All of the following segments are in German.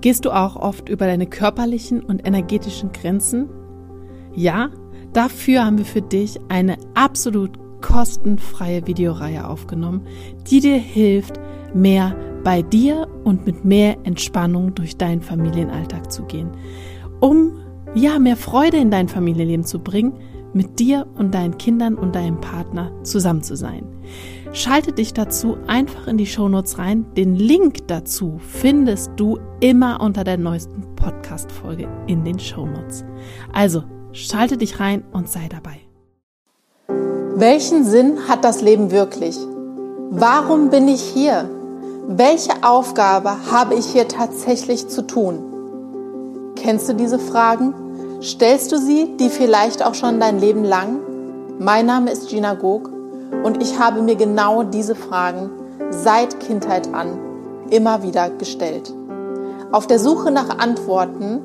Gehst du auch oft über deine körperlichen und energetischen Grenzen? Ja, dafür haben wir für dich eine absolut kostenfreie Videoreihe aufgenommen, die dir hilft, mehr bei dir und mit mehr Entspannung durch deinen Familienalltag zu gehen, um ja mehr Freude in dein Familienleben zu bringen, mit dir und deinen Kindern und deinem Partner zusammen zu sein. Schalte dich dazu einfach in die Shownotes rein. Den Link dazu findest du immer unter der neuesten Podcast-Folge in den Shownotes. Also schalte dich rein und sei dabei. Welchen Sinn hat das Leben wirklich? Warum bin ich hier? Welche Aufgabe habe ich hier tatsächlich zu tun? Kennst du diese Fragen? Stellst du sie, die vielleicht auch schon dein Leben lang? Mein Name ist Gina Gog und ich habe mir genau diese Fragen seit Kindheit an immer wieder gestellt. Auf der Suche nach Antworten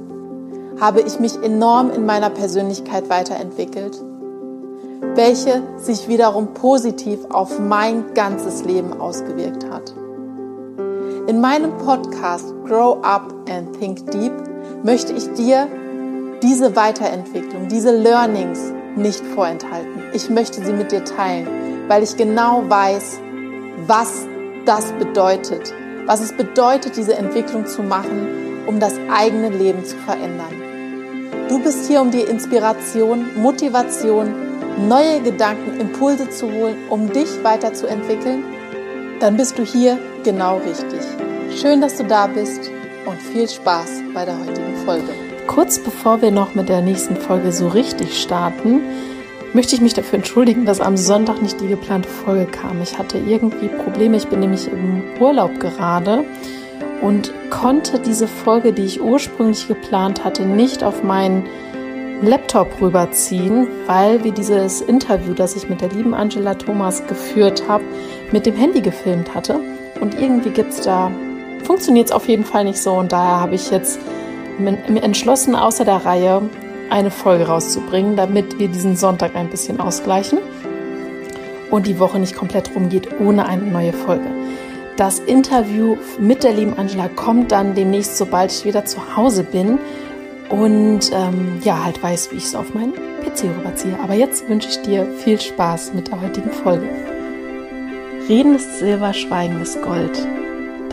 habe ich mich enorm in meiner Persönlichkeit weiterentwickelt, welche sich wiederum positiv auf mein ganzes Leben ausgewirkt hat. In meinem Podcast Grow Up and Think Deep möchte ich dir diese Weiterentwicklung, diese Learnings nicht vorenthalten. Ich möchte sie mit dir teilen weil ich genau weiß, was das bedeutet, was es bedeutet, diese Entwicklung zu machen, um das eigene Leben zu verändern. Du bist hier, um dir Inspiration, Motivation, neue Gedanken, Impulse zu holen, um dich weiterzuentwickeln. Dann bist du hier genau richtig. Schön, dass du da bist und viel Spaß bei der heutigen Folge. Kurz bevor wir noch mit der nächsten Folge so richtig starten, möchte ich mich dafür entschuldigen, dass am Sonntag nicht die geplante Folge kam. Ich hatte irgendwie Probleme. Ich bin nämlich im Urlaub gerade und konnte diese Folge, die ich ursprünglich geplant hatte, nicht auf meinen Laptop rüberziehen, weil wir dieses Interview, das ich mit der lieben Angela Thomas geführt habe, mit dem Handy gefilmt hatte. Und irgendwie gibt es da, funktioniert es auf jeden Fall nicht so. Und daher habe ich jetzt entschlossen, außer der Reihe eine Folge rauszubringen, damit wir diesen Sonntag ein bisschen ausgleichen und die Woche nicht komplett rumgeht ohne eine neue Folge. Das Interview mit der lieben Angela kommt dann demnächst, sobald ich wieder zu Hause bin und ähm, ja, halt weiß, wie ich es auf meinen PC rüberziehe. Aber jetzt wünsche ich dir viel Spaß mit der heutigen Folge. Reden ist Silber, Schweigen ist Gold.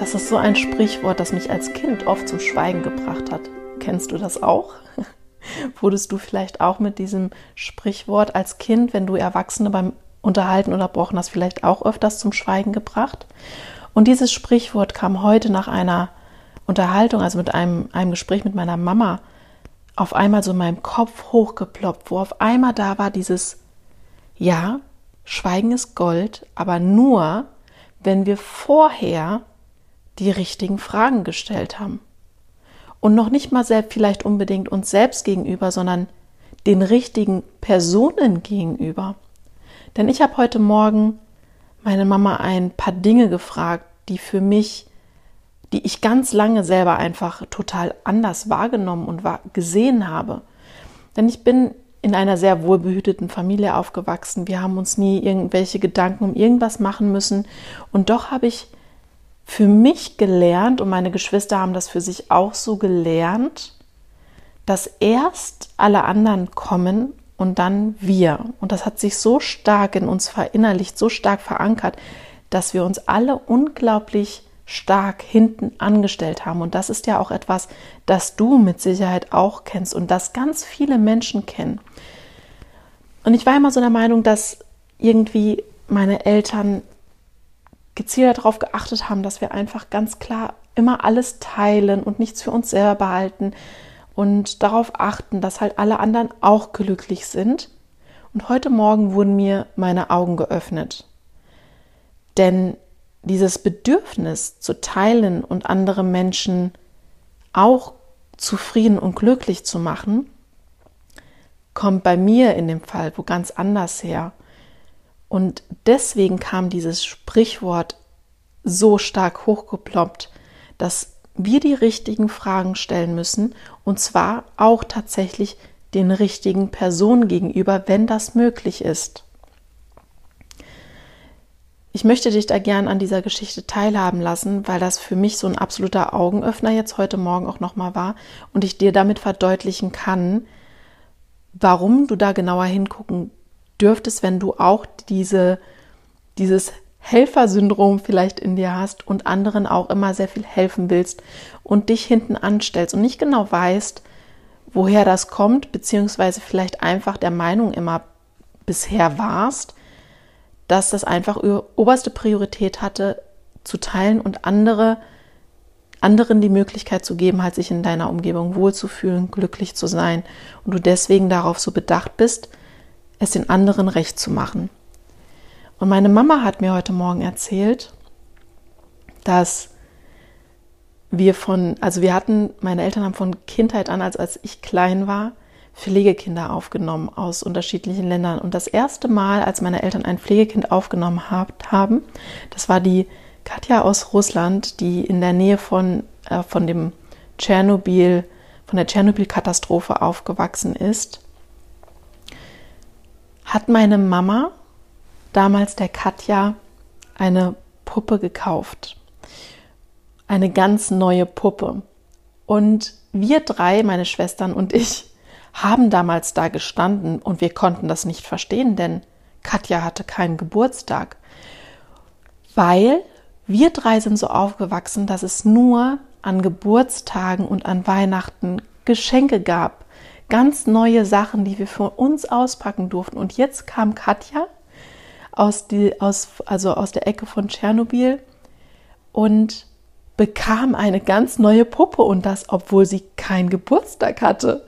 Das ist so ein Sprichwort, das mich als Kind oft zum Schweigen gebracht hat. Kennst du das auch? Wurdest du vielleicht auch mit diesem Sprichwort als Kind, wenn du Erwachsene beim Unterhalten unterbrochen hast, vielleicht auch öfters zum Schweigen gebracht? Und dieses Sprichwort kam heute nach einer Unterhaltung, also mit einem, einem Gespräch mit meiner Mama, auf einmal so in meinem Kopf hochgeploppt, wo auf einmal da war dieses Ja, Schweigen ist Gold, aber nur, wenn wir vorher die richtigen Fragen gestellt haben und noch nicht mal selbst vielleicht unbedingt uns selbst gegenüber, sondern den richtigen Personen gegenüber. Denn ich habe heute Morgen meine Mama ein paar Dinge gefragt, die für mich, die ich ganz lange selber einfach total anders wahrgenommen und gesehen habe. Denn ich bin in einer sehr wohlbehüteten Familie aufgewachsen. Wir haben uns nie irgendwelche Gedanken um irgendwas machen müssen. Und doch habe ich für mich gelernt und meine Geschwister haben das für sich auch so gelernt, dass erst alle anderen kommen und dann wir. Und das hat sich so stark in uns verinnerlicht, so stark verankert, dass wir uns alle unglaublich stark hinten angestellt haben. Und das ist ja auch etwas, das du mit Sicherheit auch kennst und das ganz viele Menschen kennen. Und ich war immer so der Meinung, dass irgendwie meine Eltern gezielt darauf geachtet haben, dass wir einfach ganz klar immer alles teilen und nichts für uns selber behalten und darauf achten, dass halt alle anderen auch glücklich sind. Und heute Morgen wurden mir meine Augen geöffnet. Denn dieses Bedürfnis zu teilen und andere Menschen auch zufrieden und glücklich zu machen, kommt bei mir in dem Fall wo ganz anders her. Und deswegen kam dieses Sprichwort so stark hochgeploppt, dass wir die richtigen Fragen stellen müssen und zwar auch tatsächlich den richtigen Personen gegenüber, wenn das möglich ist. ich möchte dich da gern an dieser Geschichte teilhaben lassen, weil das für mich so ein absoluter Augenöffner jetzt heute Morgen auch nochmal war und ich dir damit verdeutlichen kann, warum du da genauer hingucken dürftest, wenn du auch diese, dieses Helfersyndrom vielleicht in dir hast und anderen auch immer sehr viel helfen willst und dich hinten anstellst und nicht genau weißt, woher das kommt, beziehungsweise vielleicht einfach der Meinung immer bisher warst, dass das einfach oberste Priorität hatte, zu teilen und andere, anderen die Möglichkeit zu geben, halt sich in deiner Umgebung wohlzufühlen, glücklich zu sein und du deswegen darauf so bedacht bist, es den anderen recht zu machen. Und meine Mama hat mir heute Morgen erzählt, dass wir von, also wir hatten, meine Eltern haben von Kindheit an, als, als ich klein war, Pflegekinder aufgenommen aus unterschiedlichen Ländern. Und das erste Mal, als meine Eltern ein Pflegekind aufgenommen hab, haben, das war die Katja aus Russland, die in der Nähe von, äh, von dem Tschernobyl, von der Tschernobyl-Katastrophe aufgewachsen ist, hat meine Mama damals der Katja eine Puppe gekauft. Eine ganz neue Puppe. Und wir drei, meine Schwestern und ich, haben damals da gestanden und wir konnten das nicht verstehen, denn Katja hatte keinen Geburtstag. Weil wir drei sind so aufgewachsen, dass es nur an Geburtstagen und an Weihnachten Geschenke gab. Ganz neue Sachen, die wir für uns auspacken durften. Und jetzt kam Katja aus, die, aus, also aus der Ecke von Tschernobyl und bekam eine ganz neue Puppe und das, obwohl sie keinen Geburtstag hatte.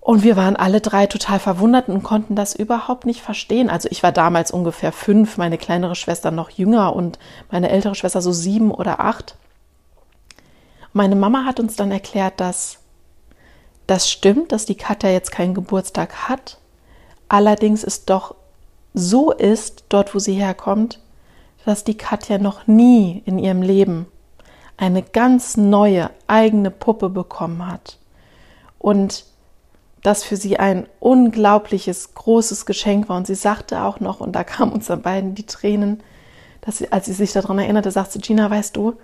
Und wir waren alle drei total verwundert und konnten das überhaupt nicht verstehen. Also ich war damals ungefähr fünf, meine kleinere Schwester noch jünger und meine ältere Schwester so sieben oder acht. Meine Mama hat uns dann erklärt, dass das stimmt, dass die Katja jetzt keinen Geburtstag hat. Allerdings es doch so ist, dort wo sie herkommt, dass die Katja noch nie in ihrem Leben eine ganz neue eigene Puppe bekommen hat. Und das für sie ein unglaubliches, großes Geschenk war. Und sie sagte auch noch, und da kamen uns dann beiden die Tränen, dass sie, als sie sich daran erinnerte, sagte Gina, weißt du,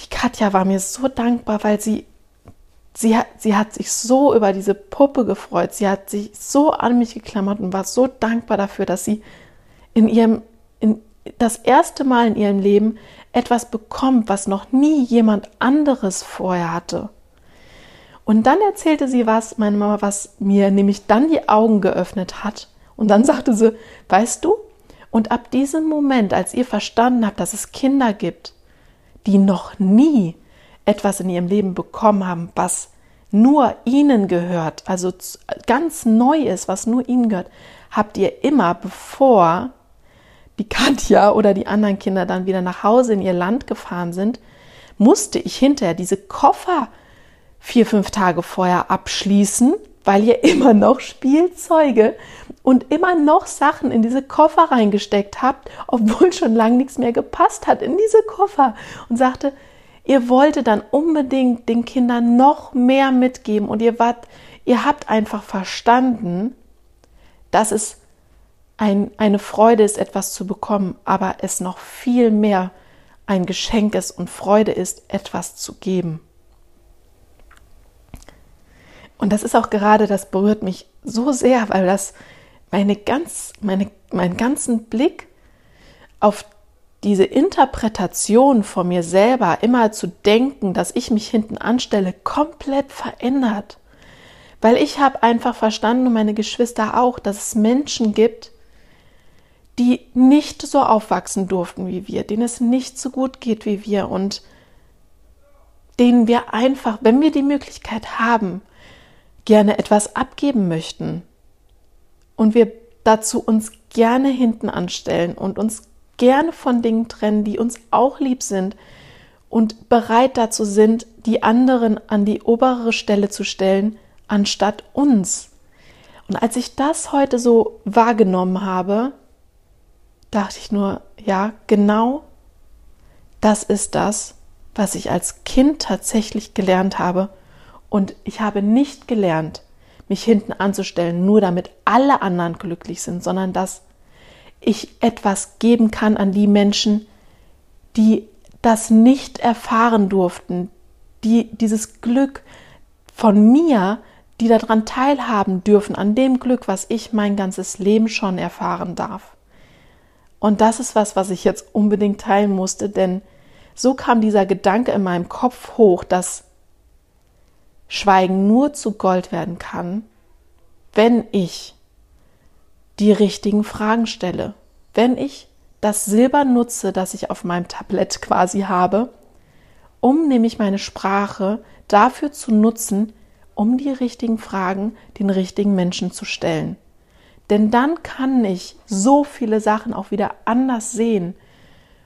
die Katja war mir so dankbar, weil sie, sie, hat, sie hat sich so über diese Puppe gefreut. Sie hat sich so an mich geklammert und war so dankbar dafür, dass sie in ihrem, in, das erste Mal in ihrem Leben etwas bekommt, was noch nie jemand anderes vorher hatte. Und dann erzählte sie was, meine Mama, was mir nämlich dann die Augen geöffnet hat. Und dann sagte sie, weißt du, und ab diesem Moment, als ihr verstanden habt, dass es Kinder gibt, die noch nie etwas in ihrem Leben bekommen haben, was nur ihnen gehört, also ganz neu ist, was nur ihnen gehört, habt ihr immer, bevor die Katja oder die anderen Kinder dann wieder nach Hause in ihr Land gefahren sind, musste ich hinterher diese Koffer vier, fünf Tage vorher abschließen, weil ihr immer noch Spielzeuge und immer noch Sachen in diese Koffer reingesteckt habt, obwohl schon lange nichts mehr gepasst hat in diese Koffer und sagte, ihr wolltet dann unbedingt den Kindern noch mehr mitgeben und ihr wart, ihr habt einfach verstanden, dass es ein, eine Freude ist, etwas zu bekommen, aber es noch viel mehr ein Geschenk ist und Freude ist, etwas zu geben. Und das ist auch gerade, das berührt mich so sehr, weil das meine ganz, meine, meinen ganzen Blick auf diese Interpretation von mir selber, immer zu denken, dass ich mich hinten anstelle, komplett verändert. Weil ich habe einfach verstanden und meine Geschwister auch, dass es Menschen gibt, die nicht so aufwachsen durften wie wir, denen es nicht so gut geht wie wir und denen wir einfach, wenn wir die Möglichkeit haben, gerne etwas abgeben möchten und wir dazu uns gerne hinten anstellen und uns gerne von Dingen trennen, die uns auch lieb sind und bereit dazu sind, die anderen an die obere Stelle zu stellen, anstatt uns. Und als ich das heute so wahrgenommen habe, dachte ich nur, ja, genau das ist das, was ich als Kind tatsächlich gelernt habe und ich habe nicht gelernt, mich hinten anzustellen, nur damit alle anderen glücklich sind, sondern dass ich etwas geben kann an die Menschen, die das nicht erfahren durften, die dieses Glück von mir, die daran teilhaben dürfen, an dem Glück, was ich mein ganzes Leben schon erfahren darf. Und das ist was, was ich jetzt unbedingt teilen musste, denn so kam dieser Gedanke in meinem Kopf hoch, dass Schweigen nur zu Gold werden kann, wenn ich die richtigen Fragen stelle, wenn ich das Silber nutze, das ich auf meinem Tablett quasi habe, um nämlich meine Sprache dafür zu nutzen, um die richtigen Fragen den richtigen Menschen zu stellen. Denn dann kann ich so viele Sachen auch wieder anders sehen.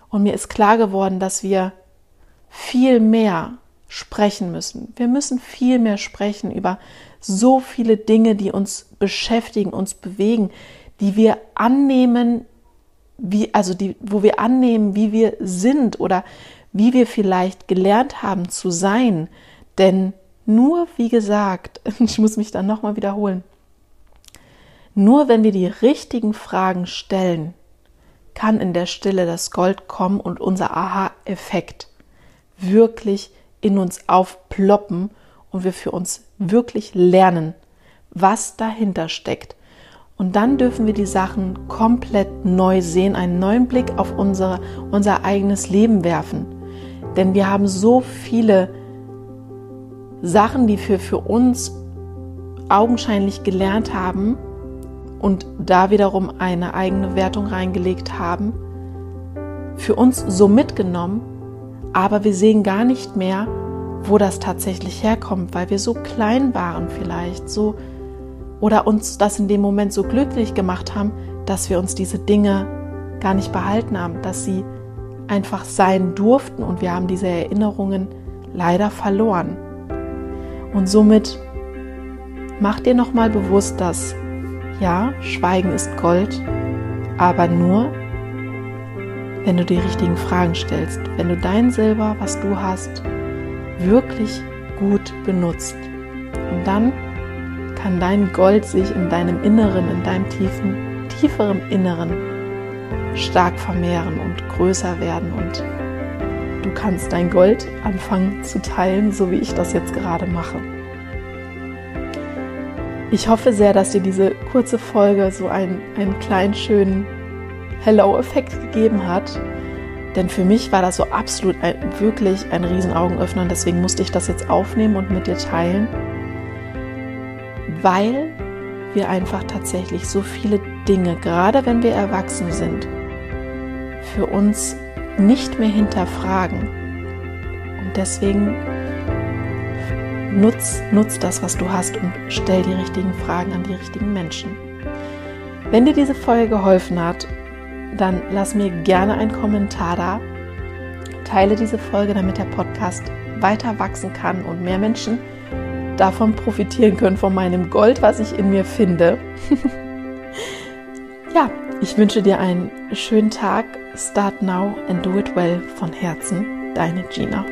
Und mir ist klar geworden, dass wir viel mehr sprechen müssen. Wir müssen viel mehr sprechen über so viele Dinge, die uns beschäftigen, uns bewegen, die wir annehmen, wie, also die, wo wir annehmen, wie wir sind oder wie wir vielleicht gelernt haben zu sein. Denn nur, wie gesagt, ich muss mich dann nochmal wiederholen, nur wenn wir die richtigen Fragen stellen, kann in der Stille das Gold kommen und unser Aha-Effekt wirklich in uns aufploppen und wir für uns wirklich lernen, was dahinter steckt. Und dann dürfen wir die Sachen komplett neu sehen, einen neuen Blick auf unsere, unser eigenes Leben werfen. Denn wir haben so viele Sachen, die wir für uns augenscheinlich gelernt haben und da wiederum eine eigene Wertung reingelegt haben, für uns so mitgenommen, aber wir sehen gar nicht mehr, wo das tatsächlich herkommt, weil wir so klein waren vielleicht, so oder uns das in dem Moment so glücklich gemacht haben, dass wir uns diese Dinge gar nicht behalten haben, dass sie einfach sein durften und wir haben diese Erinnerungen leider verloren. Und somit mach dir nochmal bewusst, dass ja, Schweigen ist Gold, aber nur, wenn du die richtigen Fragen stellst, wenn du dein Silber, was du hast, wirklich gut benutzt. Und dann kann dein Gold sich in deinem Inneren, in deinem tiefen, tieferen Inneren stark vermehren und größer werden und du kannst dein Gold anfangen zu teilen, so wie ich das jetzt gerade mache. Ich hoffe sehr, dass dir diese kurze Folge so einen, einen kleinen schönen Hello-Effekt gegeben hat. Denn für mich war das so absolut ein, wirklich ein Riesenaugenöffner und deswegen musste ich das jetzt aufnehmen und mit dir teilen weil wir einfach tatsächlich so viele Dinge, gerade wenn wir erwachsen sind, für uns nicht mehr hinterfragen. Und deswegen nutz, nutz das, was du hast und stell die richtigen Fragen an die richtigen Menschen. Wenn dir diese Folge geholfen hat, dann lass mir gerne einen Kommentar da. Teile diese Folge, damit der Podcast weiter wachsen kann und mehr Menschen davon profitieren können, von meinem Gold, was ich in mir finde. ja, ich wünsche dir einen schönen Tag. Start now and do it well von Herzen. Deine Gina.